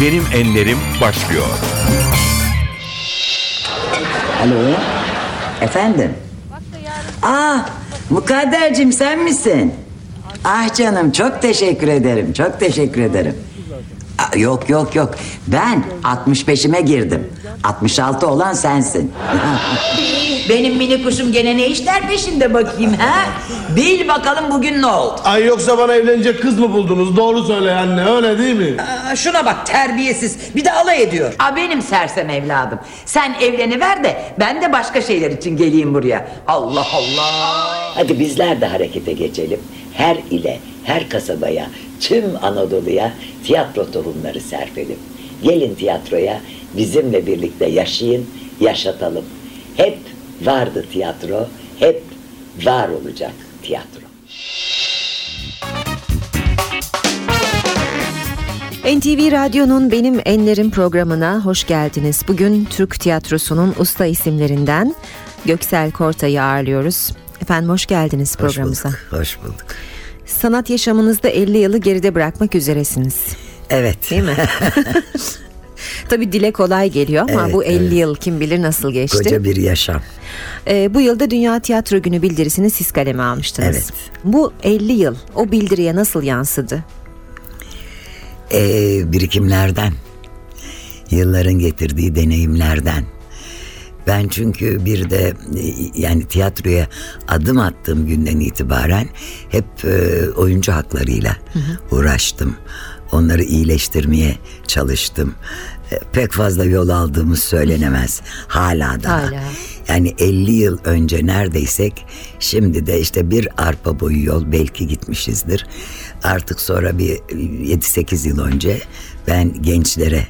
Benim Enlerim başlıyor. Alo. Efendim. Ah, Mukaddercim sen misin? Ah canım çok teşekkür ederim. Çok teşekkür ederim. Aa, yok yok yok. Ben 65'ime girdim. 66 olan sensin. Benim mini kuşum gene ne işler peşinde bakayım ha? Bil bakalım bugün ne oldu? Ay yoksa bana evlenecek kız mı buldunuz? Doğru söyle anne öyle değil mi? Aa, şuna bak terbiyesiz. Bir de alay ediyor. Aa, benim sersem evladım. Sen evleniver de ben de başka şeyler için geleyim buraya. Allah Allah. Hadi bizler de harekete geçelim. Her ile, her kasabaya, tüm Anadolu'ya tiyatro tohumları serpelim. Gelin tiyatroya bizimle birlikte yaşayın, yaşatalım. Hep vardı tiyatro, hep var olacak tiyatro. NTV Radyo'nun Benim Enlerim programına hoş geldiniz. Bugün Türk tiyatrosunun usta isimlerinden Göksel Korta'yı ağırlıyoruz. Efendim hoş geldiniz programımıza. Hoş bulduk, hoş bulduk. Sanat yaşamınızda 50 yılı geride bırakmak üzeresiniz. Evet. Değil mi? Tabii dile kolay geliyor ama Evet, bu 50 evet. yıl kim bilir nasıl geçti. Koca bir yaşam. Ee, bu yılda Dünya Tiyatro Günü bildirisini siz kaleme almıştınız. Evet. Bu 50 yıl o bildiriye nasıl yansıdı? Ee, birikimlerden, yılların getirdiği deneyimlerden. Ben çünkü bir de e, yani tiyatroya adım attığım günden itibaren hep e, oyuncu haklarıyla uğraştım. Onları iyileştirmeye çalıştım. E, pek fazla yol aldığımız söylenemez. Hala da. Hala. Yani 50 yıl önce neredeysek şimdi de işte bir arpa boyu yol belki gitmişizdir. Artık sonra bir 7-8 yıl önce ben gençlere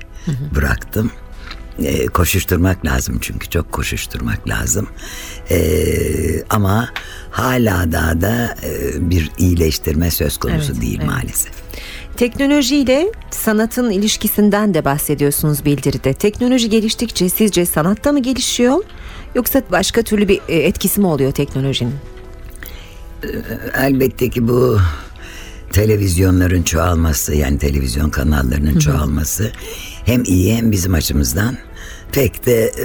bıraktım. Ee, koşuşturmak lazım çünkü çok koşuşturmak lazım. Ee, ama hala daha da e, bir iyileştirme söz konusu Evet, değil evet. maalesef. Teknolojiyle sanatın ilişkisinden de bahsediyorsunuz bildiride. Teknoloji geliştikçe sizce sanatta mı gelişiyor yoksa başka türlü bir e, etkisi mi oluyor teknolojinin? Elbette ki bu televizyonların çoğalması yani televizyon kanallarının çoğalması hem iyi hem bizim açımızdan pek de e,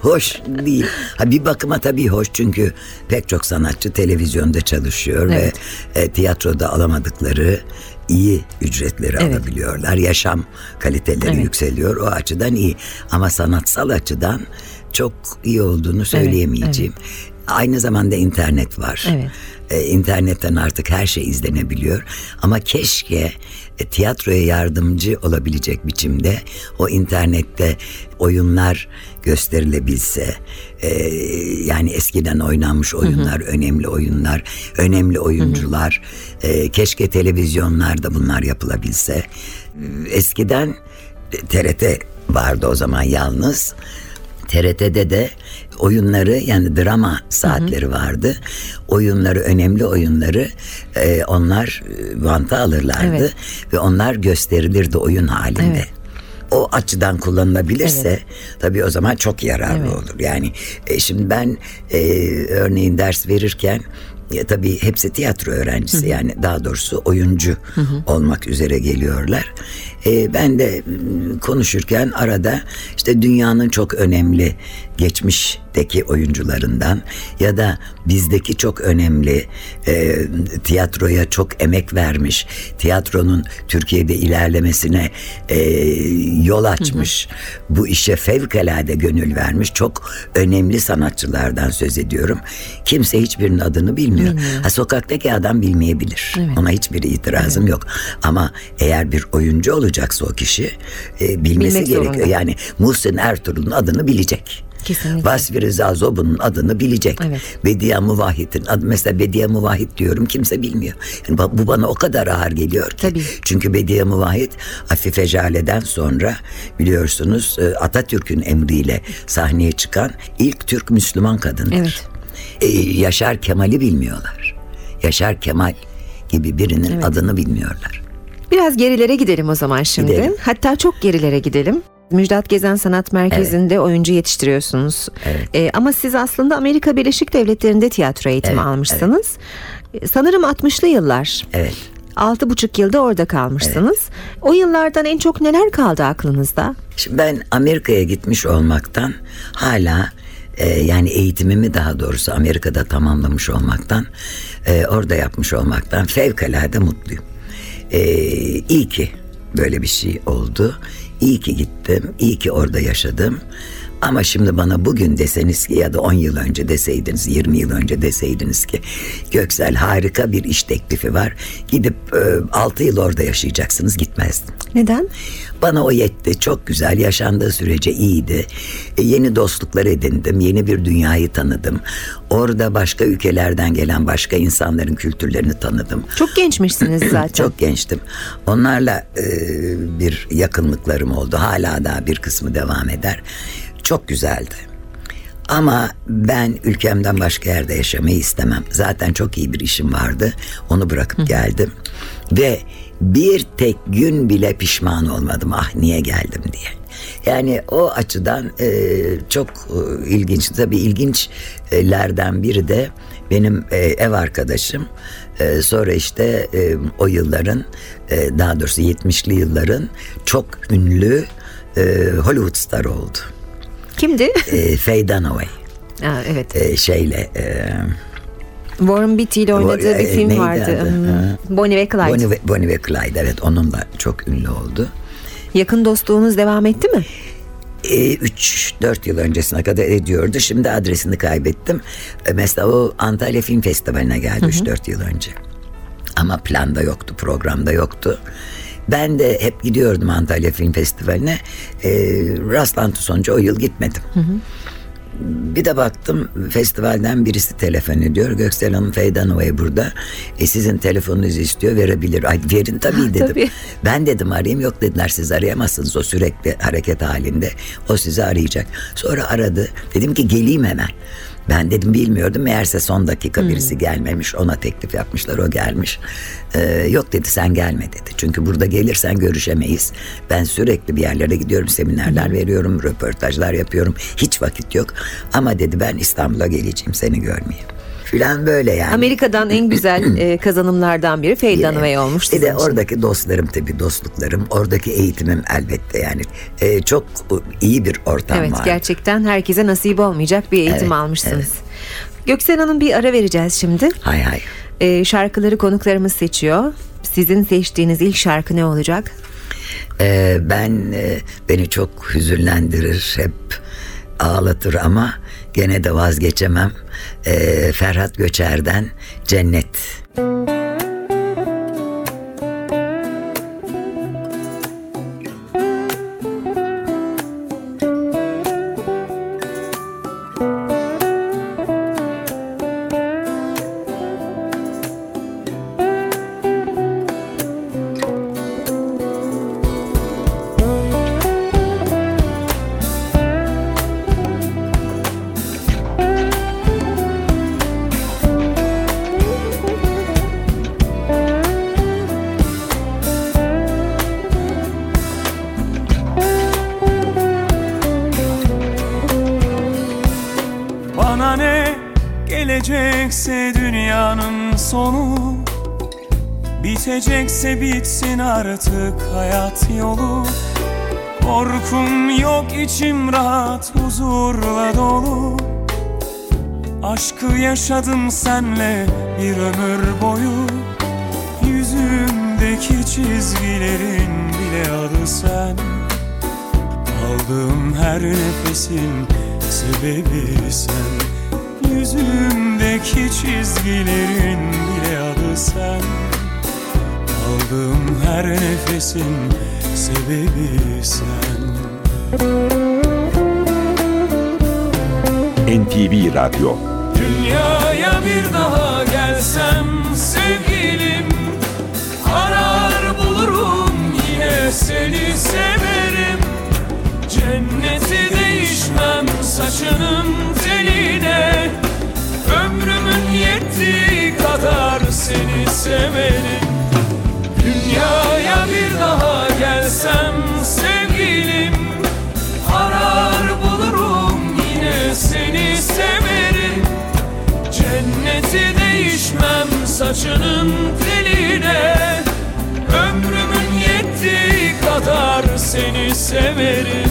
hoş değil. Ha bir bakıma tabii hoş çünkü pek çok sanatçı televizyonda çalışıyor Evet. ve e, tiyatroda alamadıkları iyi ücretleri Evet. alabiliyorlar. Yaşam kaliteleri Evet. yükseliyor. O açıdan iyi. Ama sanatsal açıdan çok iyi olduğunu söyleyemeyeceğim. Aynı zamanda internet var. Evet. E, internetten artık her şey izlenebiliyor. Ama keşke e, tiyatroya yardımcı olabilecek biçimde o internette oyunlar gösterilebilse. E, yani eskiden oynanmış oyunlar, önemli oyunlar, önemli oyuncular. E, keşke televizyonlarda bunlar yapılabilse. E, Eskiden TRT vardı o zaman yalnız. TRT'de de oyunları yani drama saatleri vardı. Oyunları önemli oyunları e, onlar e, vanta alırlardı Evet. ve onlar gösterilirdi oyun halinde. Evet. O açıdan kullanılabilirse tabii o zaman çok yararlı Evet. olur. Yani e, şimdi ben e, örneğin ders verirken ya tabii hepsi tiyatro öğrencisi yani daha doğrusu oyuncu olmak üzere geliyorlar. E, ben de m, konuşurken arada işte dünyanın çok önemli geçmişteki oyuncularından ya da bizdeki çok önemli e, tiyatroya çok emek vermiş, tiyatronun Türkiye'de ilerlemesine e, yol açmış, bu işe fevkalade gönül vermiş çok önemli sanatçılardan söz ediyorum. Kimse hiçbirinin adını bilmiyor. Ha, sokaktaki adam bilmeyebilir. Ona hiçbir itirazım yok. Ama eğer bir oyuncu olacaksa o kişi e, bilmesi Bilmek gerekiyor. zorunda. Yani Muhsin Ertuğrul'un adını bilecek. Kesinlikle. Vasfi Rıza Zobu'nun adını bilecek. Evet. Bediye Muvahhid'in adı mesela Bediye Muvahhid diyorum kimse bilmiyor. Yani bu- bana o kadar ağır geliyor ki. Tabii. Çünkü Bediye Muvahhid Afife Jale'den sonra biliyorsunuz e, Atatürk'ün emriyle sahneye çıkan ilk Türk Müslüman kadındır. Evet. E, Yaşar Kemal'i bilmiyorlar. Yaşar Kemal gibi birinin adını bilmiyorlar. Biraz gerilere gidelim o zaman şimdi. Gidelim. Hatta çok gerilere gidelim. Müjdat Gezen Sanat Merkezi'nde oyuncu yetiştiriyorsunuz. Evet. Ee, ama siz aslında Amerika Birleşik Devletleri'nde tiyatro eğitimi Evet, almışsınız. Ee, Sanırım 60'lı yıllar. Evet. Altı buçuk yılda orada kalmışsınız. O yıllardan en çok neler kaldı aklınızda? Şimdi ben Amerika'ya gitmiş olmaktan hala e, yani eğitimimi daha doğrusu Amerika'da tamamlamış olmaktan e, orada yapmış olmaktan fevkalade mutluyum. E, iyi ki böyle bir şey oldu. İyi ki gittim, iyi ki orada yaşadım. Ama şimdi bana bugün deseniz ki ya da 10 yıl önce deseydiniz, 20 yıl önce deseydiniz ki Göksel harika bir iş teklifi var. Gidip 6 yıl orada yaşayacaksınız gitmezdim. Neden? Bana o yetti. Çok güzel. Yaşandığı sürece iyiydi. E, yeni dostluklar edindim. Yeni bir dünyayı tanıdım. Orada başka ülkelerden gelen başka insanların kültürlerini tanıdım. Çok gençmişsiniz zaten. Çok gençtim. Onlarla e, bir yakınlıklarım oldu. Hala daha bir kısmı devam eder. Çok güzeldi. Ama ben ülkemden başka yerde yaşamayı istemem. Zaten çok iyi bir işim vardı. Onu bırakıp geldim. Ve bir tek gün bile pişman olmadım. Ah niye geldim diye. Yani o açıdan e, çok e, ilginç. Tabii ilginçlerden biri de benim e, ev arkadaşım. E, sonra işte e, o yılların e, daha doğrusu 70'li yılların çok ünlü e, Hollywood starı oldu. Kimdi? E, Faye Dunaway. Aa, evet. E, şeyle e, Warren Beatty ile oynadığı bir e, film neydi vardı. adı? Hmm. Bonnie ve Clyde. Bonnie ve, Bonnie ve Clyde evet onunla çok ünlü oldu. Yakın dostluğunuz devam etti mi? 3-4 yıl öncesine kadar ediyordu. Şimdi adresini kaybettim. Mesela o Antalya Film Festivali'ne geldi 3-4 yıl önce. Ama planda yoktu, programda yoktu. Ben de hep gidiyordum Antalya Film Festivali'ne. E, rastlantı sonucu o yıl gitmedim. Bir de baktım festivalden birisi telefon ediyor. Göksel Hanım Feydanova'ya burada. E, sizin telefonunuzu istiyor verebilir. Ay verin tabii dedim. Tabii. Ben dedim arayayım yok dediler siz arayamazsınız o sürekli hareket halinde. O sizi arayacak. Sonra aradı. Dedim ki geleyim hemen. Ben dedim bilmiyordum meğerse son dakika birisi gelmemiş ona teklif yapmışlar o gelmiş. Ee, yok dedi sen gelme dedi. Çünkü burada gelirsen görüşemeyiz. Ben sürekli bir yerlere gidiyorum seminerler veriyorum röportajlar yapıyorum. Hiç vakit yok. Ama dedi ben İstanbul'a geleceğim seni görmeye. Filan böyle yani. Amerika'dan en güzel e, kazanımlardan biri Faye Dunaway olmuş Bir de oradaki dostlarım tabii dostluklarım. Oradaki eğitimim elbette yani. Ee, çok iyi bir ortam Evet var. gerçekten herkese nasip olmayacak bir eğitim Evet, almışsınız. Göksel Hanım bir ara vereceğiz şimdi. Hay hay. E, şarkıları konuklarımız seçiyor. Sizin seçtiğiniz ilk şarkı ne olacak? Ee, ben e, beni çok hüzünlendirir hep ağlatır ama gene de vazgeçemem. Ee, Ferhat Göçer'den Cennet. Bana huzurla dolu. Aşkı yaşadım senle bir ömür boyu. Yüzümdeki çizgilerin bile adı sen. Aldığım her nefesin sebebi sen. Yüzümdeki çizgilerin bile adı sen. Aldığım her nefesin sebebi sen NTV Radyo. Dünyaya bir daha gelsem sevgilim Arar bulurum yine seni severim. Cenneti değişmem saçının teline Ömrümün yettiği kadar seni severim. Dünyaya bir daha gelsem sevgilim Arar seni severim. Cenneti değişmem saçının teline. Ömrümün yettiği kadar seni severim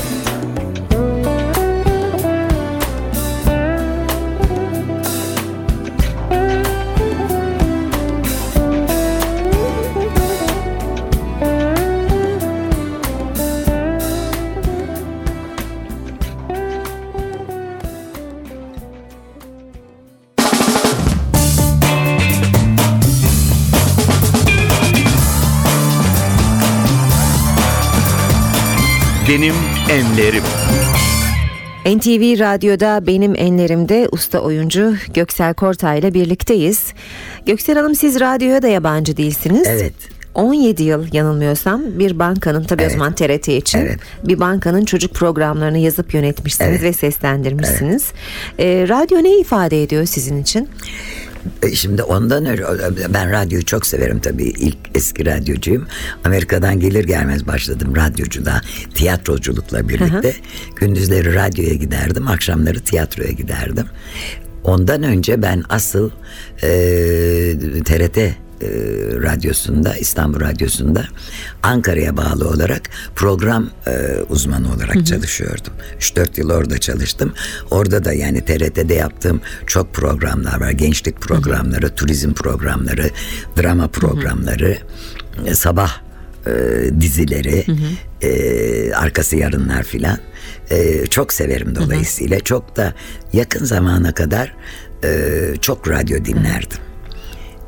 enlerim. NTV Radyo'da benim enlerimde usta oyuncu Göksel Kortay ile birlikteyiz. Göksel Hanım siz radyoya da yabancı değilsiniz. Evet. 17 yıl yanılmıyorsam bir bankanın tabii o zaman TRT için Evet. bir bankanın çocuk programlarını yazıp yönetmişsiniz Evet. ve seslendirmişsiniz. Ee, radyo ne ifade ediyor sizin için? E, Şimdi ondan önce ben radyoyu çok severim tabii. İlk eski radyocuyum. Amerika'dan gelir gelmez başladım radyoculuğa, tiyatroculukla birlikte. Gündüzleri radyoya giderdim, akşamları tiyatroya giderdim. Ondan önce ben asıl e, TRT e, radyosunda İstanbul Radyosu'nda Ankara'ya bağlı olarak program e, uzmanı olarak çalışıyordum. 3-4 yıl orada çalıştım. Orada da yani TRT'de yaptığım çok programlar var. Gençlik programları, turizm programları, drama programları, e, sabah e, dizileri, e, arkası yarınlar filan. E, çok severim dolayısıyla. Çok da yakın zamana kadar e, çok radyo dinlerdim.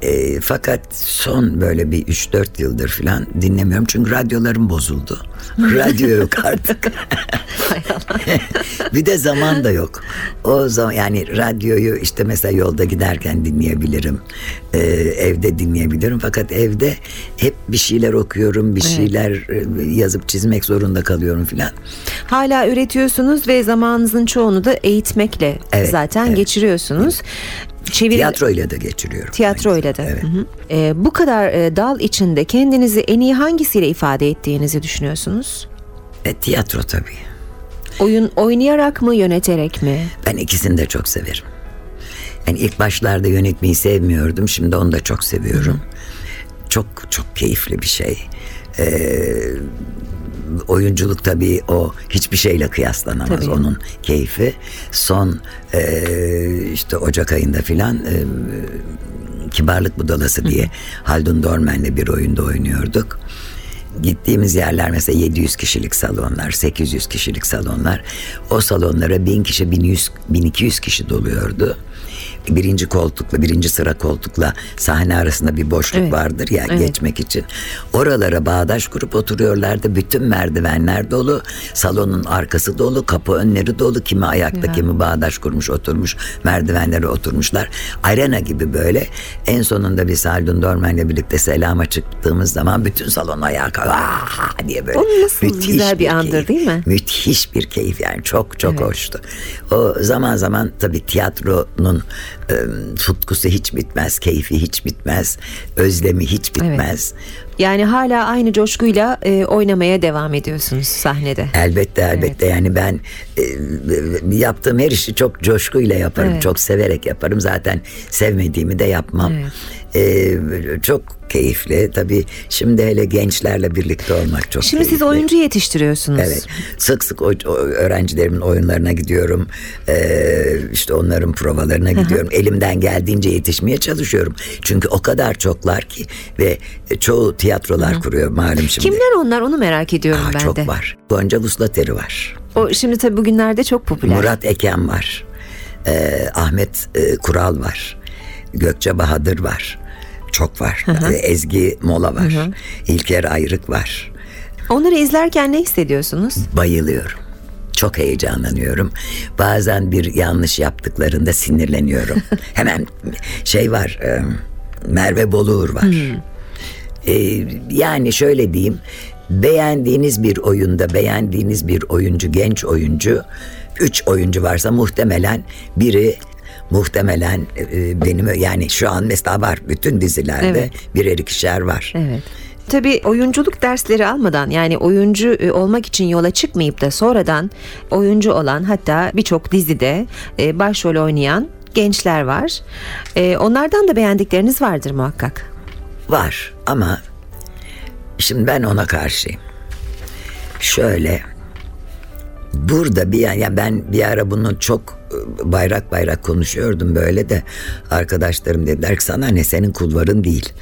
E, fakat son böyle bir 3-4 yıldır falan dinlemiyorum. Çünkü radyolarım bozuldu. Radyo yok artık. bir de zaman da yok. O zaman yani radyoyu işte mesela yolda giderken dinleyebilirim. E, evde dinleyebilirim. Fakat evde hep bir şeyler okuyorum. Bir şeyler e, yazıp çizmek zorunda kalıyorum filan. Hala üretiyorsunuz ve zamanınızın çoğunu da eğitmekle Evet, zaten evet. geçiriyorsunuz. Çeviri Tiyatroyla da geçiriyorum. Tiyatroyla da. Evet. Hı hı. Ee, bu kadar e, dal içinde kendinizi en iyi hangisiyle ifade ettiğinizi düşünüyorsunuz? E, tiyatro tabii. Oyun oynayarak mı yöneterek mi? Ben ikisini de çok severim. Yani ilk başlarda yönetmeyi sevmiyordum. Şimdi onu da çok seviyorum. Çok çok keyifli bir şey. Ee, oyunculuk tabii o hiçbir şeyle kıyaslanamaz Tabii. onun keyfi. Son e, işte Ocak ayında filan e, Kibarlık Budalası diye Haldun Dormen'le bir oyunda oynuyorduk. Gittiğimiz yerler mesela 700 kişilik salonlar, 800 kişilik salonlar. O salonlara 1000 kişi, 1100, 1200 kişi doluyordu. Birinci koltukla, birinci sıra koltukla sahne arasında bir boşluk Evet. vardır ya Evet. geçmek için. Oralara bağdaş kurup oturuyorlardı. Bütün merdivenler dolu, salonun arkası dolu, kapı önleri dolu. Kimi ayakta, Ya. kimi bağdaş kurmuş, oturmuş, merdivenlere oturmuşlar. Arena gibi böyle. En sonunda biz Haldun Dormen'le birlikte selama çıktığımız zaman bütün salon ayağa kalktı. Diye böyle. O nasıl güzel bir andır, keyif. değil mi? Müthiş bir keyif yani çok çok Evet. hoştu. O zaman zaman tabii tiyatronun tutkusu hiç bitmez, keyfi hiç bitmez, özlemi hiç bitmez. Yani hala aynı coşkuyla e, oynamaya devam ediyorsunuz sahnede. Elbette elbette yani ben e, e, yaptığım her işi çok coşkuyla yaparım. Evet. Çok severek yaparım. Zaten sevmediğimi de yapmam. E, çok keyifli. Tabii şimdi hele gençlerle birlikte olmak çok Şimdi siz keyifli. oyuncu yetiştiriyorsunuz. Evet. Sık sık o, o öğrencilerimin oyunlarına gidiyorum. Ee, işte onların provalarına gidiyorum. Elimden geldiğince yetişmeye çalışıyorum. Çünkü o kadar çoklar ki ve çoğu tiyatrolar kuruyor malum şimdi. Kimler onlar onu merak ediyorum Aa, ben çok de. var. Gonca Vuslateri var. O şimdi tabii bugünlerde çok popüler. Murat Eken var. Ee, Ahmet e, Kural var. Gökçe Bahadır var. Çok var. Ee, Ezgi Mola var. İlker Ayrık var. Onları izlerken ne hissediyorsunuz? Bayılıyorum. Çok heyecanlanıyorum. Bazen bir yanlış yaptıklarında sinirleniyorum. Hemen şey var. e, Merve Boluğur var. E, yani şöyle diyeyim. Beğendiğiniz bir oyunda beğendiğiniz bir oyuncu, genç oyuncu, üç oyuncu varsa muhtemelen biri muhtemelen e, benim yani şu an mesela var bütün dizilerde Evet. birer ikişer var. Evet. Tabii oyunculuk dersleri almadan yani oyuncu e, olmak için yola çıkmayıp da sonradan oyuncu olan hatta birçok dizide e, başrol oynayan gençler var. Onlardan da beğendikleriniz vardır muhakkak. Var ama Şimdi ben ona karşıyım. Şöyle burada bir yani ben bir ara bunu çok e, bayrak bayrak konuşuyordum böyle de arkadaşlarım dediler ki sana ne senin kulvarın değil.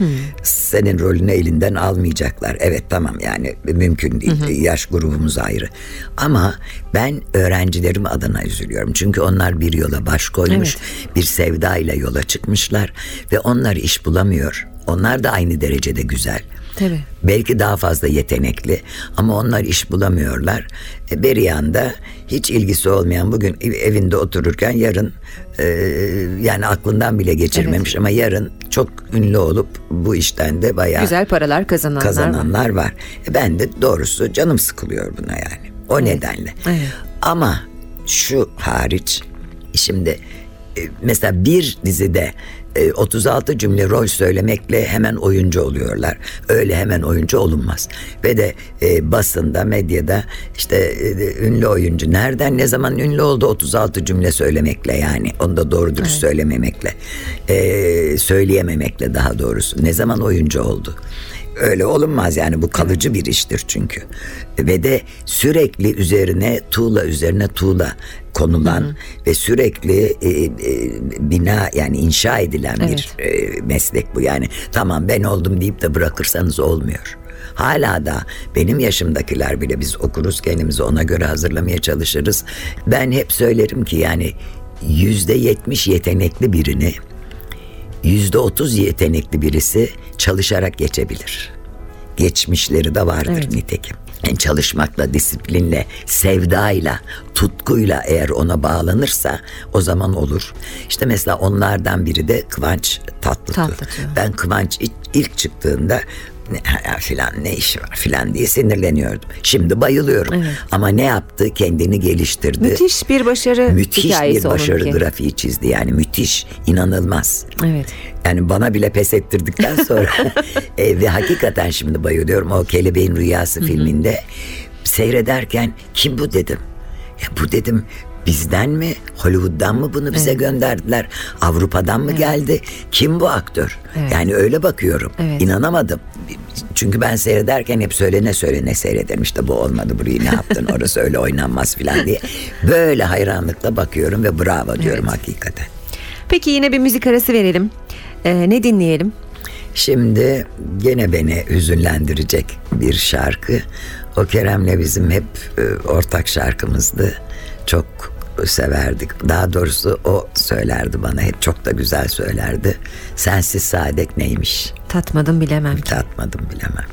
Senin rolünü elinden almayacaklar. Evet tamam yani mümkün değil. Yaş grubumuz ayrı. Ama ben öğrencilerim adına üzülüyorum. Çünkü onlar bir yola baş koymuş. Bir sevda ile yola çıkmışlar ve onlar iş bulamıyor. Onlar da aynı derecede güzel. Tabii. Belki daha fazla yetenekli ama onlar iş bulamıyorlar. E, Beriyan da hiç ilgisi olmayan bugün ev- evinde otururken yarın e, yani aklından bile geçirmemiş ama yarın çok ünlü olup bu işten de bayağı Güzel paralar kazananlar var. kazananlar var. E, Ben de doğrusu canım sıkılıyor buna yani. O nedenle. Evet. Ama şu hariç şimdi e, mesela bir dizide 36 cümle rol söylemekle hemen oyuncu oluyorlar. Öyle hemen oyuncu olunmaz. Ve de e, basında, medyada işte e, ünlü oyuncu nereden ne zaman ünlü oldu 36 cümle söylemekle yani. Onu da doğru dürüst söylememekle. E, söyleyememekle daha doğrusu. Ne zaman oyuncu oldu? Öyle olunmaz yani bu kalıcı bir iştir çünkü. Ve de sürekli üzerine tuğla üzerine tuğla konulan ve sürekli e, e, bina yani inşa edilen bir e, meslek bu. Yani tamam ben oldum deyip de bırakırsanız olmuyor. Hala da benim yaşımdakiler bile biz okuruz kendimizi ona göre hazırlamaya çalışırız. Ben hep söylerim ki yani yüzde yetmiş yetenekli birini yüzde otuz yetenekli birisi çalışarak geçebilir. Geçmişleri de vardır nitekim. Yani çalışmakla, disiplinle, sevdayla, tutkuyla eğer ona bağlanırsa o zaman olur. İşte mesela onlardan biri de Kıvanç Tatlıtuğ. Tatlıtuğ. Ben Kıvanç ilk çıktığında ne, filan ne işi var filan diye sinirleniyordum. Şimdi bayılıyorum. Ama ne yaptı? Kendini geliştirdi. Müthiş bir başarı Müthiş hikayesi bir başarı onunki. grafiği çizdi yani müthiş, inanılmaz. Evet. Yani bana bile pes ettirdikten sonra e, ve hakikaten şimdi bayılıyorum o Kelebeğin Rüyası filminde seyrederken kim bu dedim. Ya bu dedim bizden mi? Hollywood'dan mı bunu bize gönderdiler? Avrupa'dan mı geldi? Kim bu aktör? Yani öyle bakıyorum. Evet. inanamadım. Çünkü ben seyrederken hep söylene söylene seyrederim işte bu olmadı burayı ne yaptın? Orası öyle oynanmaz filan diye. Böyle hayranlıkla bakıyorum ve bravo diyorum hakikaten. Peki yine bir müzik arası verelim. Ee, ne dinleyelim? Şimdi gene beni hüzünlendirecek bir şarkı. O Kerem'le bizim hep e, ortak şarkımızdı. Çok severdik. Daha doğrusu o söylerdi bana hep çok da güzel söylerdi. Sensiz saadet neymiş? Tatmadım bilemem ki. Tatmadım bilemem.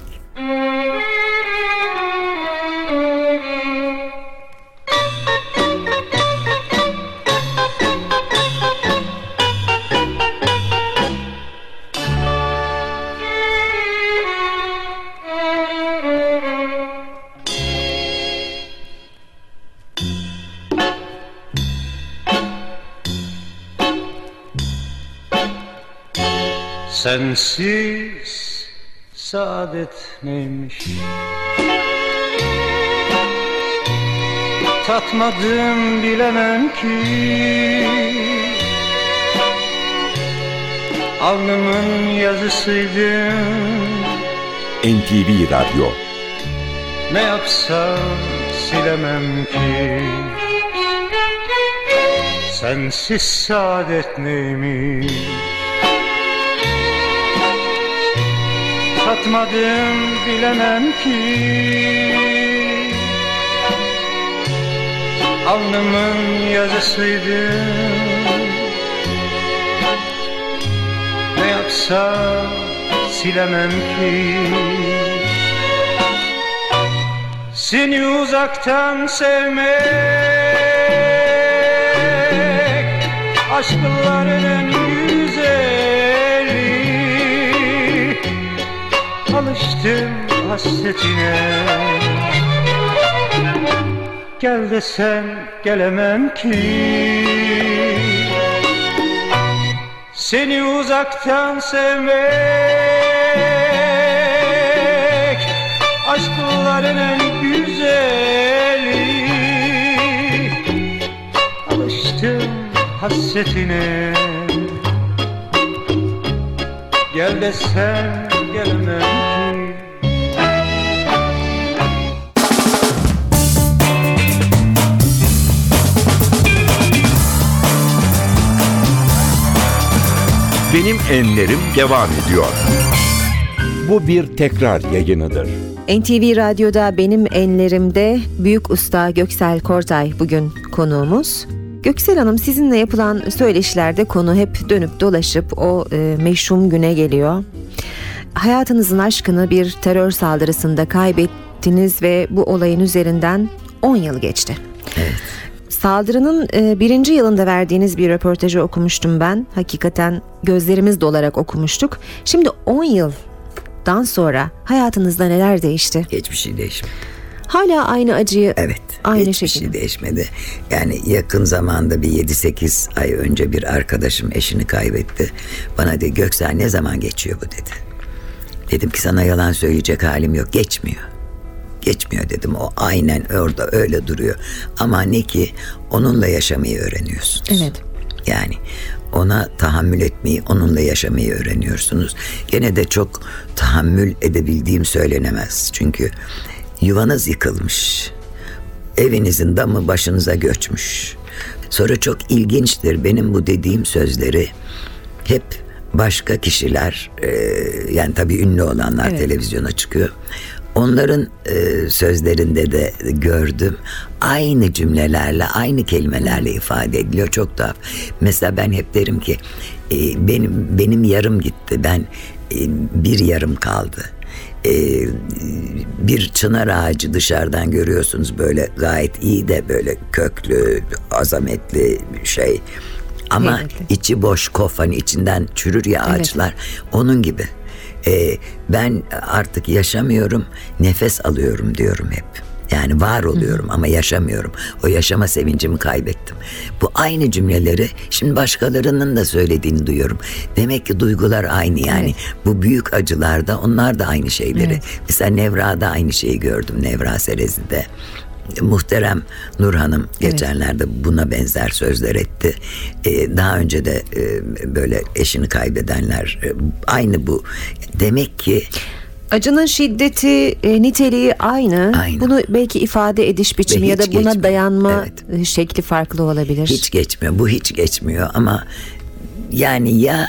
Sensiz saadet neymiş? Tatmadım bilemem ki. Alnımın yazısıydın NTV Radyo. Ne yapsam silemem ki. Sensiz saadet neymiş Tatmadım bilemem ki. Alnımın yazısıydı. Ne yapsam silemem ki. Seni uzaktan sevmek Aşkların en Alıştım hasretine. Gel desem gelemem ki. Seni uzaktan sevmek Aşkların en güzeli. Alıştım hasretine. Gel desem gelemem Benim Enlerim devam ediyor. Bu bir tekrar yayınıdır. NTV Radyo'da benim enlerimde büyük usta Göksel Kortay bugün konuğumuz. Göksel Hanım sizinle yapılan söyleşilerde konu hep dönüp dolaşıp o e, meşhum güne geliyor. Hayatınızın aşkını bir terör saldırısında kaybettiniz ve bu olayın üzerinden 10 yıl geçti. Saldırının e, birinci yılında verdiğiniz bir röportajı okumuştum ben. Hakikaten gözlerimiz dolarak okumuştuk. Şimdi 10 yıldan sonra hayatınızda neler değişti? Hiçbir şey değişmedi. Hala aynı acıyı Evet. aynı hiçbir şekilde. şey değişmedi. Yani yakın zamanda bir 7-8 ay önce bir arkadaşım eşini kaybetti. Bana dedi Göksel ne zaman geçiyor bu dedi. Dedim ki sana yalan söyleyecek halim yok. Geçmiyor. Geçmiyor dedim. O aynen orada öyle duruyor. Ama ne ki onunla yaşamayı öğreniyorsunuz. Evet. Yani ona tahammül etmeyi, onunla yaşamayı öğreniyorsunuz. Gene de çok tahammül edebildiğim söylenemez. Çünkü yuvanız yıkılmış. Evinizin damı başınıza göçmüş. Sonra çok ilginçtir benim bu dediğim sözleri hep başka kişiler e, yani tabii ünlü olanlar Evet. televizyona çıkıyor. Onların e, sözlerinde de gördüm. Aynı cümlelerle, aynı kelimelerle ifade ediliyor. Çok tuhaf. Mesela ben hep derim ki e, benim benim yarım gitti. Ben e, bir yarım kaldı. E, bir çınar ağacı dışarıdan görüyorsunuz böyle gayet iyi de böyle köklü, azametli bir şey. Ama Heybetli. içi boş kof hani içinden çürür ya ağaçlar. Onun gibi. Ee, ben artık yaşamıyorum, nefes alıyorum diyorum hep. Yani var oluyorum ama yaşamıyorum. O yaşama sevincimi kaybettim. Bu aynı cümleleri şimdi başkalarının da söylediğini duyuyorum. Demek ki duygular aynı yani. Bu büyük acılarda onlar da aynı şeyleri. Mesela Nevra'da aynı şeyi gördüm. Nevra Serezi'de. Muhterem Nur Hanım geçenlerde buna benzer sözler etti. Ee, daha önce de e, böyle eşini kaybedenler e, aynı bu. Demek ki Acının şiddeti, e, niteliği aynı. Aynı. Bunu belki ifade ediş biçimi ya da buna geçmiyor. dayanma Evet. şekli farklı olabilir. hiç geçmiyor. Bu hiç geçmiyor ama yani ya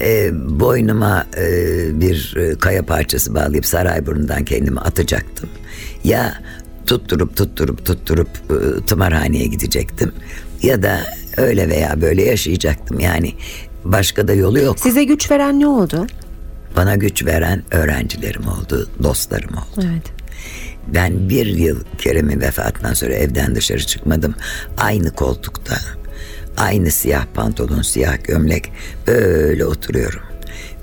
e, boynuma e, bir e, kaya parçası bağlayıp Sarayburnu'ndan kendimi atacaktım. Ya tutturup tutturup tutturup e, tımarhaneye gidecektim. Ya da öyle veya böyle yaşayacaktım. Yani başka da yolu yok. Size güç veren ne oldu? Bana güç veren öğrencilerim oldu, dostlarım oldu. Evet. Ben bir yıl Kerem'in vefatından sonra evden dışarı çıkmadım. Aynı koltukta, aynı siyah pantolon, siyah gömlek böyle oturuyorum.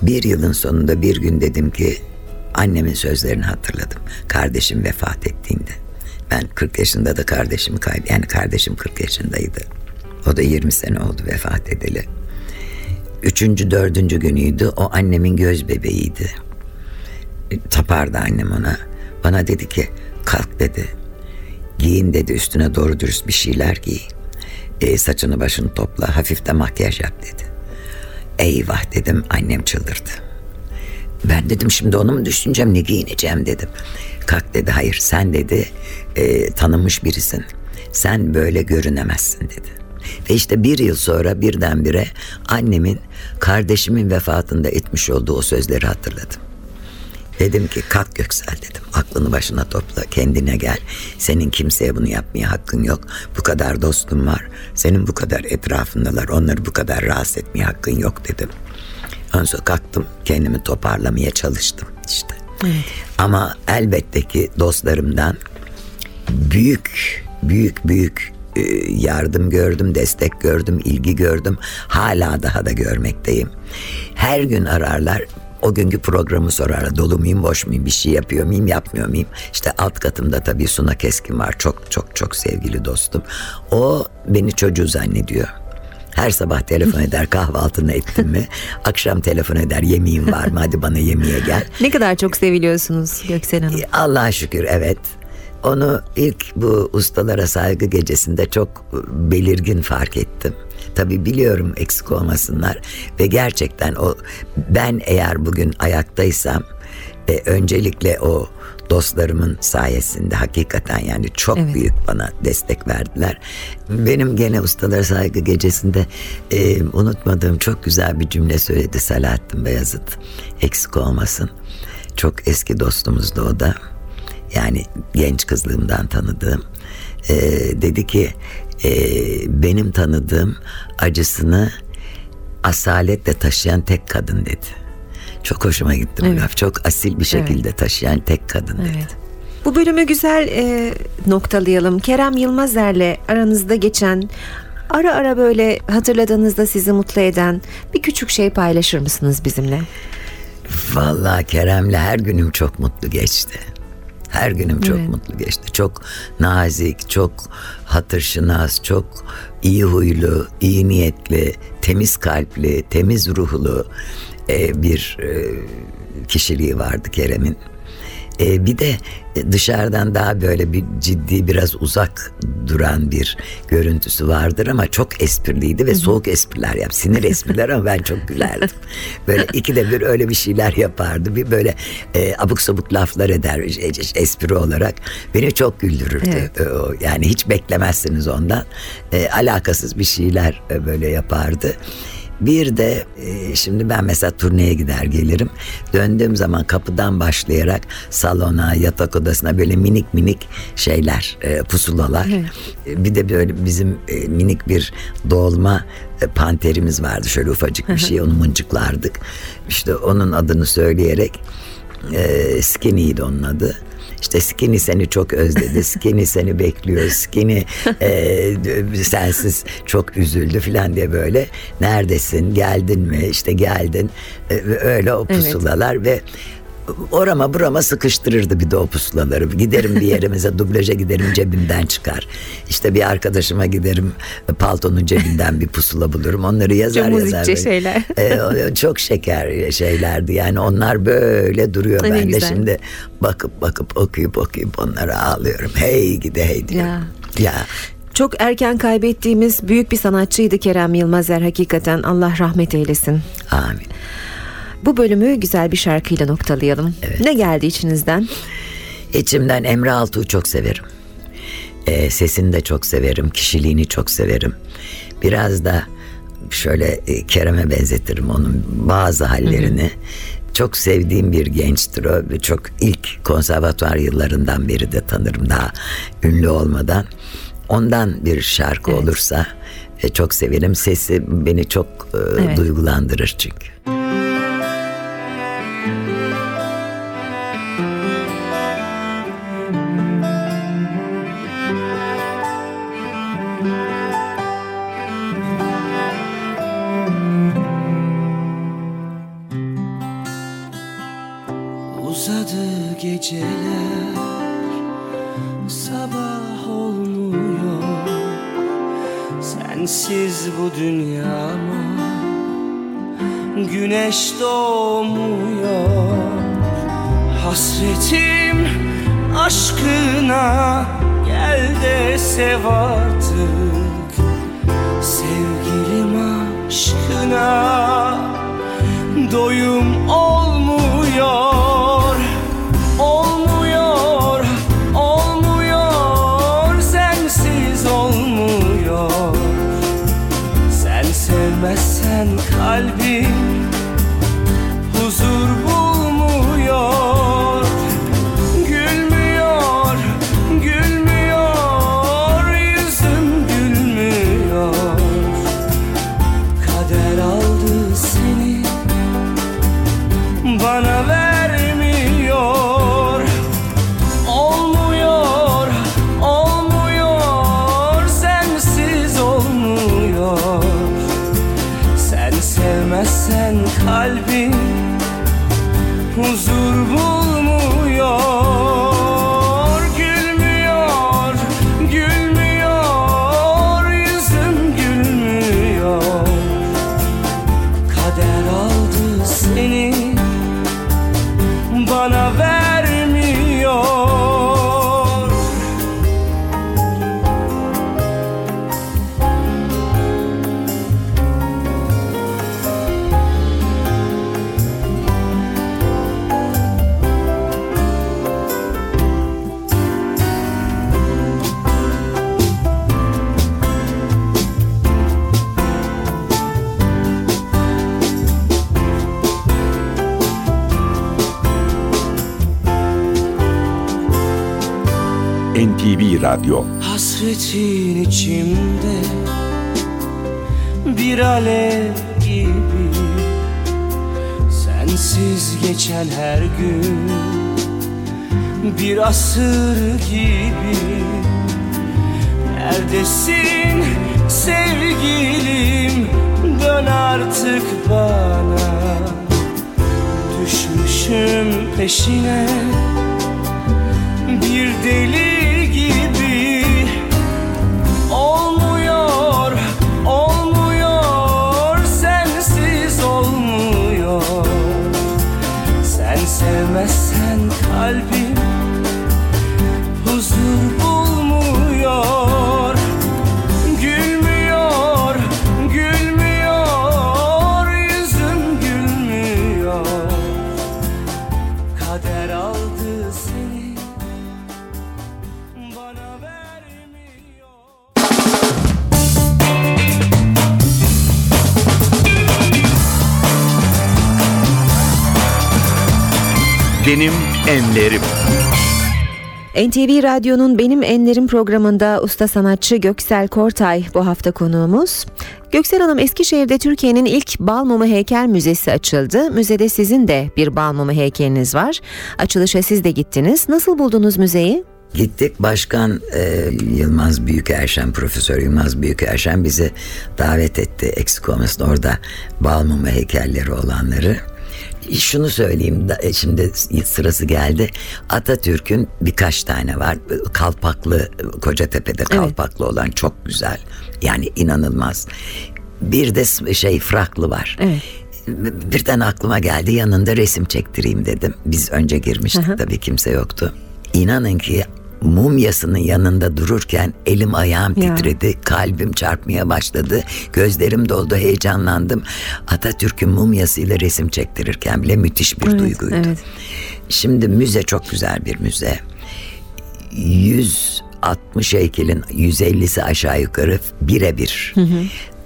Bir yılın sonunda bir gün dedim ki annemin sözlerini hatırladım. Kardeşim vefat ettiğinde. Ben 40 yaşında da kardeşimi kaybettim. Yani kardeşim 40 yaşındaydı. O da 20 sene oldu vefat edeli. Üçüncü, dördüncü günüydü. O annemin göz bebeğiydi tapardı annem ona. Bana dedi ki kalk dedi. Giyin dedi üstüne doğru dürüst bir şeyler giy. E, saçını başını topla hafif de makyaj yap dedi. Eyvah dedim annem çıldırdı. Ben dedim şimdi onu mu düşüneceğim ne giyineceğim dedim. Kalk dedi hayır sen dedi e, tanınmış birisin. Sen böyle görünemezsin dedi. Ve işte bir yıl sonra birdenbire annemin kardeşimin vefatında etmiş olduğu o sözleri hatırladım. Dedim ki kalk Göksel dedim. Aklını başına topla kendine gel. Senin kimseye bunu yapmaya hakkın yok. Bu kadar dostum var. Senin bu kadar etrafındalar. Onları bu kadar rahatsız etmeye hakkın yok dedim. Sonra kalktım kendimi toparlamaya çalıştım işte. Ama elbette ki dostlarımdan büyük büyük büyük e, yardım gördüm, destek gördüm, ilgi gördüm. Hala daha da görmekteyim. Her gün ararlar. O günkü programı sorarlar. Dolu muyum, boş muyum, bir şey yapıyor muyum, yapmıyor muyum? İşte alt katımda tabii Suna Keskin var. Çok çok çok sevgili dostum. O beni çocuğu zannediyor. Her sabah telefon eder kahvaltını ettin mi? Akşam telefon eder yemeğin var mı? Hadi bana yemeğe gel. Ne kadar çok seviliyorsunuz Göksel Hanım. Allah'a şükür evet. Onu ilk bu ustalara saygı gecesinde çok belirgin fark ettim. Tabi biliyorum eksik olmasınlar ve gerçekten o ben eğer bugün ayaktaysam e, öncelikle o dostlarımın sayesinde hakikaten yani çok Evet. büyük bana destek verdiler. Benim gene Ustalar Saygı Gecesi'nde e, unutmadığım çok güzel bir cümle söyledi Selahattin Beyazıt. Eksik olmasın. Çok eski dostumuzdu o da. Yani genç kızlığımdan tanıdığım. E, dedi ki e, benim tanıdığım acısını asaletle taşıyan tek kadın dedi. Çok hoşuma gitti bu Evet. laf. Çok asil bir şekilde taşıyan tek kadın dedi. Evet. Bu bölümü güzel e, noktalayalım. Kerem Yılmazer'le aranızda geçen ara ara böyle hatırladığınızda sizi mutlu eden bir küçük şey paylaşır mısınız bizimle? Vallahi Kerem'le her günüm çok mutlu geçti. Her günüm çok Evet. mutlu geçti. Çok nazik, çok hatırşınas, çok iyi huylu, iyi niyetli, temiz kalpli, temiz ruhlu e, bir e, kişiliği vardı Kerem'in. E, bir de dışarıdan daha böyle bir ciddi biraz uzak duran bir görüntüsü vardır ama çok espriliydi ve soğuk espriler yap. Sinir espriler ama ben çok gülerdim. Böyle ikide bir öyle bir şeyler yapardı. Bir böyle e, abuk sabuk laflar eder espri olarak. Beni çok güldürürdü. Evet. Yani hiç beklemezsiniz ondan. E, alakasız bir şeyler böyle yapardı. Bir de e, şimdi ben mesela turneye gider gelirim. Döndüğüm zaman kapıdan başlayarak salona, yatak odasına böyle minik minik şeyler, e, pusulalar. E, Bir de böyle bizim e, minik bir dolma e, panterimiz vardı. Şöyle ufacık bir şey onu mıncıklardık. İşte onun adını söyleyerek e, Skinny'ydi onun adı. İşte Skinny seni çok özledi. Skinny seni bekliyor. Skinny e, sensiz çok üzüldü falan diye böyle. Neredesin? Geldin mi? İşte geldin. E, öyle o Evet. pusulalar ve orama burama sıkıştırırdı bir de o pusulaları. Giderim bir yerimize dublaja giderim cebimden çıkar. İşte bir arkadaşıma giderim paltonun cebinden bir pusula bulurum. Onları yazar Çok yazar. böyle. şeyler. E, o- çok şeker şeylerdi yani onlar böyle duruyor. Ne ben de güzel. şimdi bakıp bakıp okuyup okuyup onlara ağlıyorum. Hey gidi hey diyorum. Ya. Ya. Çok erken kaybettiğimiz büyük bir sanatçıydı Kerem Yılmazer hakikaten Allah rahmet eylesin. amin. Bu bölümü güzel bir şarkıyla noktalayalım. Ne geldi içinizden? İçimden Emre Altuğ'u çok severim. Ee, sesini de çok severim. Kişiliğini çok severim. Biraz da şöyle e, Kerem'e benzetirim onun bazı hallerini. Çok sevdiğim bir gençtir o. ve Çok ilk konservatuvar yıllarından beri de tanırım daha ünlü olmadan. Ondan bir şarkı olursa e, çok severim. Sesi beni çok e, Evet. duygulandırır çünkü. Geceler Sabah olmuyor. Sensiz bu dünyama Güneş doğmuyor. Hasretim aşkına Gel de sev artık. Sevgilim aşkına doyum olmuyor NTV Radyo. Hasretin içimde Bir alev gibi. Sensiz geçen her gün Bir asır gibi. Neredesin sevgilim? Dön artık bana. Düşmüşüm peşine. Bir deli Enlerim. NTV Radyo'nun Benim Enlerim programında usta sanatçı Göksel Kortay bu hafta konuğumuz. Göksel Hanım Eskişehir'de Türkiye'nin ilk bal mumu heykel müzesi açıldı. Müzede sizin de bir bal mumu heykeliniz var. Açılışa siz de gittiniz. Nasıl buldunuz müzeyi? Gittik başkan e, Yılmaz Büyükerşen, Profesör Yılmaz Büyükerşen bizi davet etti. Eksik olmasın orada bal mumu heykelleri olanları. Şunu söyleyeyim da e, şimdi sırası geldi. Atatürk'ün birkaç tane var. Kalpaklı Kocatepe'de kalpaklı olan çok güzel. Yani inanılmaz. Bir de şey fraklı var. Evet. Birden aklıma geldi yanında resim çektireyim dedim. Biz önce girmiştik tabii kimse yoktu. İnanın ki mumyasının yanında dururken elim ayağım Ya. titredi, kalbim çarpmaya başladı, gözlerim doldu, heyecanlandım. Atatürk'ün mumyasıyla resim çektirirken bile müthiş bir Evet, duyguydu. evet. Şimdi müze çok güzel bir müze. 160 heykelin 150'si aşağı yukarı birebir.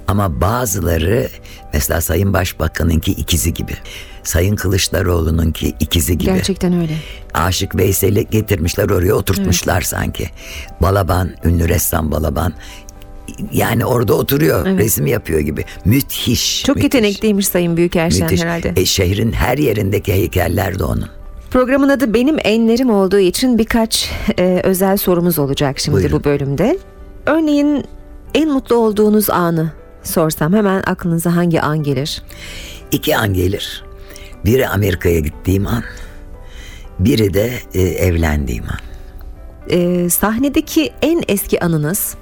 Ama bazıları mesela Sayın Başbakan'ınki ikizi gibi. Sayın Kılıçdaroğlu'nunki ikizi gibi. Gerçekten öyle. Aşık Veysel'i getirmişler oraya oturtmuşlar sanki. Balaban, ünlü ressam Balaban. Yani orada oturuyor, resim yapıyor gibi. Müthiş. Çok müthiş, yetenekliymiş Sayın Büyükerşen müthiş. herhalde. E, şehrin her yerindeki heykeller de onun. Programın adı Benim Enlerim olduğu için birkaç e, özel sorumuz olacak şimdi Buyurun. bu bölümde. Örneğin en mutlu olduğunuz anı sorsam hemen aklınıza hangi an gelir? İki an gelir. Biri Amerika'ya gittiğim an, biri de e, evlendiğim an. E, sahnedeki en eski anınız?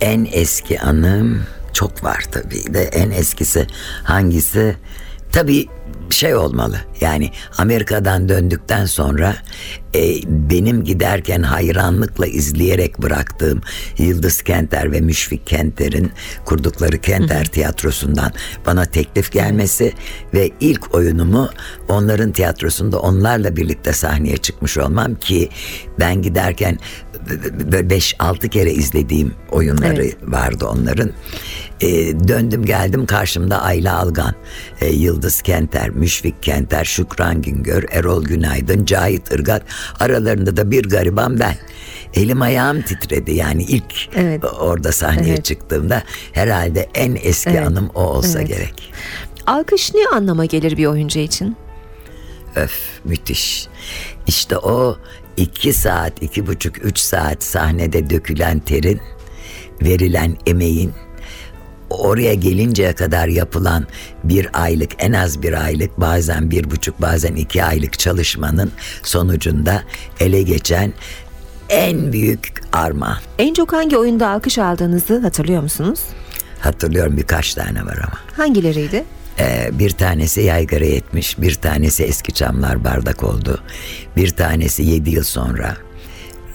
En eski anım çok var tabii de en eskisi hangisi? Tabii şey olmalı yani Amerika'dan döndükten sonra e, benim giderken hayranlıkla izleyerek bıraktığım Yıldız Kenter ve Müşfik Kenter'in kurdukları Kenter Tiyatrosu'ndan bana teklif gelmesi ve ilk oyunumu onların tiyatrosunda onlarla birlikte sahneye çıkmış olmam ki ben giderken böyle 5-6 kere izlediğim oyunları Evet. vardı onların. Ee, döndüm geldim karşımda Ayla Algan, e, Yıldız Kenter, Müşfik Kenter, Şükran Güngör, Erol Günaydın, Cahit Irgat. Aralarında da bir gariban ben. Elim ayağım titredi yani ilk Evet. orada sahneye Evet. çıktığımda herhalde en eski Evet. anım o olsa Evet. gerek. Alkış ne anlama gelir bir oyuncu için? Öf müthiş. İşte o iki saat, iki buçuk, üç saat sahnede dökülen terin, verilen emeğin, oraya gelinceye kadar yapılan bir aylık, en az bir aylık, bazen bir buçuk, bazen iki aylık çalışmanın sonucunda ele geçen en büyük armağan. En çok hangi oyunda alkış aldığınızı hatırlıyor musunuz? Hatırlıyorum birkaç tane var ama. Hangileriydi? Ee, bir tanesi yaygara yetmiş, bir tanesi eski çamlar bardak oldu. Bir tanesi yedi yıl sonra.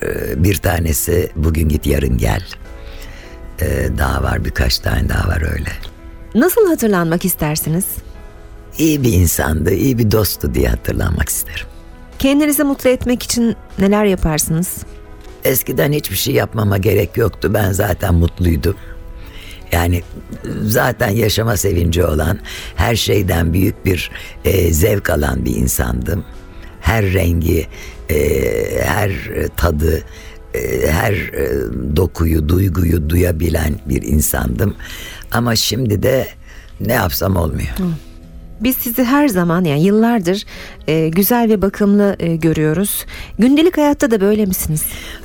Ee, bir tanesi bugün git yarın gel. Ee, daha var birkaç tane daha var öyle. Nasıl hatırlanmak istersiniz? İyi bir insandı, iyi bir dosttu diye hatırlanmak isterim. Kendinizi mutlu etmek için neler yaparsınız? Eskiden hiçbir şey yapmama gerek yoktu. Ben zaten mutluydum. Yani zaten yaşama sevinci olan, her şeyden büyük bir e, zevk alan bir insandım. Her rengi, e, her tadı e, her e, dokuyu, duyguyu duyabilen bir insandım. Ama şimdi de ne yapsam olmuyor. Biz sizi her zaman yani yıllardır e, güzel ve bakımlı e, görüyoruz. Gündelik hayatta da böyle misiniz?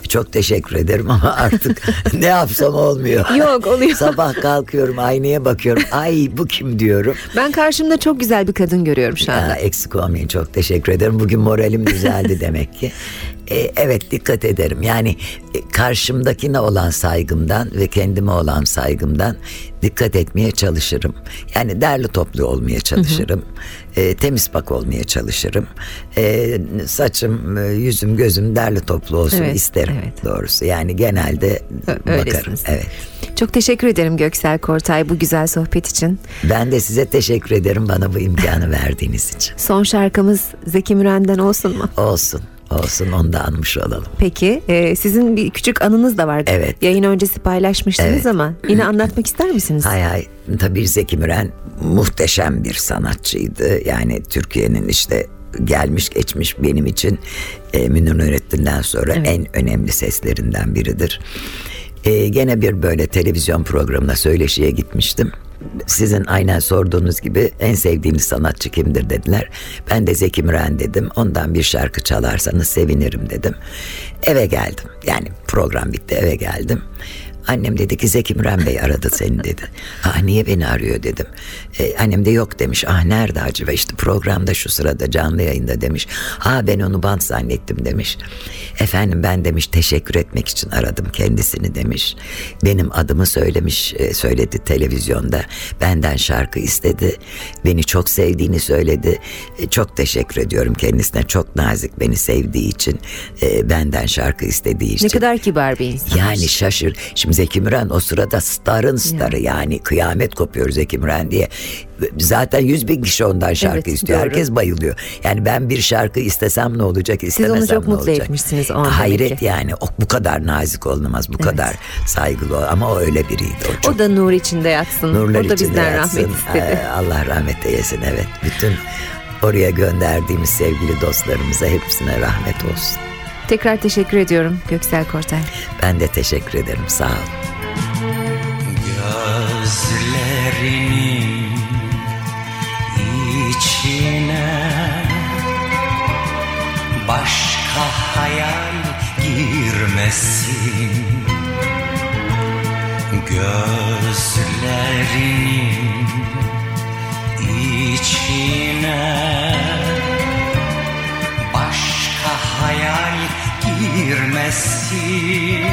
Çok teşekkür ederim ama artık ne yapsam olmuyor. Yok, oluyor. Sabah kalkıyorum aynaya bakıyorum. Ay bu kim diyorum. Ben karşımda çok güzel bir kadın görüyorum şu anda. Aa, eksik olmayın çok teşekkür ederim. Bugün moralim düzeldi demek ki. E, evet dikkat ederim. Yani e, karşımdakine olan saygımdan ve kendime olan saygımdan dikkat etmeye çalışırım. Yani derli toplu olmaya çalışırım. E, temiz bak olmaya çalışırım. E, saçım, e, yüzüm, gözüm derli toplu olsun Evet, isterim evet. doğrusu. Yani genelde Ö- bakarım. Evet. Çok teşekkür ederim Göksel Kortay bu güzel sohbet için. Ben de size teşekkür ederim bana bu imkanı verdiğiniz için. Son şarkımız Zeki Müren'den olsun mu? Olsun. Olsun onu da anmış olalım. Peki e, sizin bir küçük anınız da vardı. Evet. Yayın öncesi paylaşmıştınız Evet. ama yine anlatmak ister misiniz? Hay hay. Tabii Zeki Müren muhteşem bir sanatçıydı. Yani Türkiye'nin işte gelmiş geçmiş benim için e, Münir Nurettin'den sonra Evet. en önemli seslerinden biridir. E, gene bir böyle televizyon programına söyleşiye gitmiştim. Sizin aynen sorduğunuz gibi en sevdiğiniz sanatçı kimdir dediler. Ben de Zeki Müren dedim. Ondan bir şarkı çalarsanız sevinirim dedim. Eve geldim. Yani program bitti eve geldim. Annem dedi ki Zeki Müren Bey aradı seni dedi. Ah niye beni arıyor dedim. E, annem de yok demiş. Ah nerede acaba işte programda şu sırada canlı yayında demiş. Ah ben onu bant zannettim demiş. Efendim ben demiş teşekkür etmek için aradım kendisini demiş. Benim adımı söylemiş e, söyledi televizyonda. Benden şarkı istedi. Beni çok sevdiğini söyledi. E, çok teşekkür ediyorum kendisine. Çok nazik beni sevdiği için. e, benden şarkı istediği için. Ne kadar kibar bir insan. Yani şaşır. Şimdi Zeki Müren o sırada starın starı yani kıyamet kopuyor Zeki Müren diye. Zaten yüz bin kişi ondan şarkı Evet, istiyor. doğru. Herkes bayılıyor. Yani ben bir şarkı istesem ne olacak istemesem çok ne mutlu olacak? etmişsiniz o an Hayret yani o, bu kadar nazik olunamaz bu kadar saygılı ol. Ama o öyle biriydi. O çok O da nur içinde yatsın. nurlar o da bizden yatsın. rahmet istedi. Allah rahmet eylesin evet. Bütün oraya gönderdiğimiz sevgili dostlarımıza hepsine rahmet olsun. Tekrar teşekkür ediyorum Göksel Kortay. Ben de teşekkür ederim sağ olun. Gözlerinin içine Başka hayal girmesin Gözlerinin içine Başka hayal girmesin.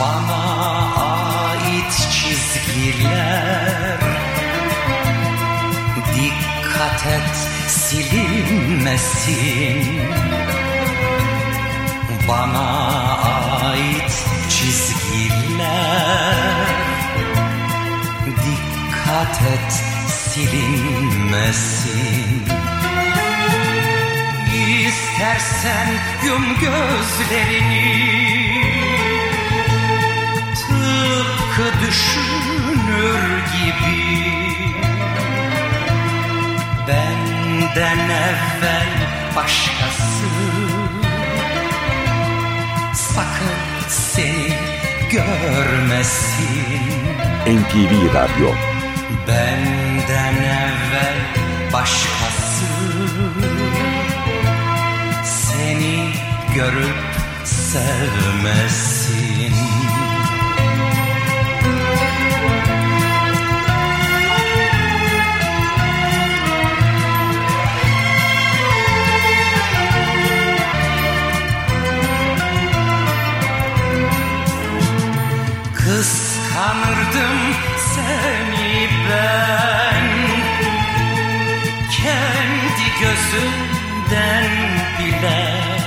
Bana ait çizgiler Dikkat et silinmesin. Bana ait çizgiler Dikkat et silinmesin İstersen yum gözlerini. Tıpkı düşünür gibi. Benden evvel başkası. Sakın seni görmesin. NTV Radyo. Benden evvel başkası görüp sevmesin. Kıskanırdım seni ben. Kendi gözümden bile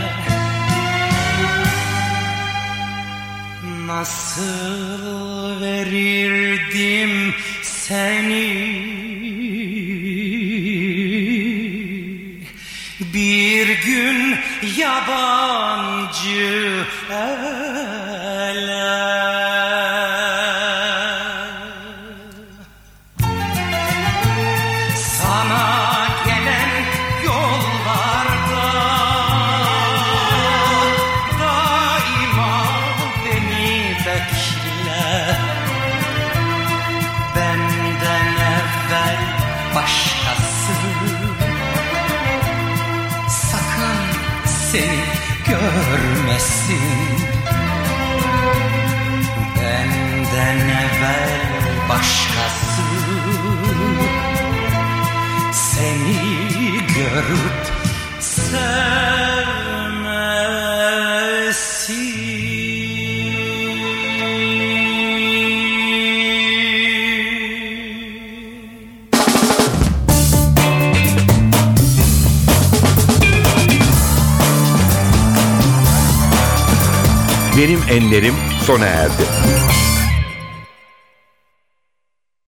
Nasıl enlerim sona erdi.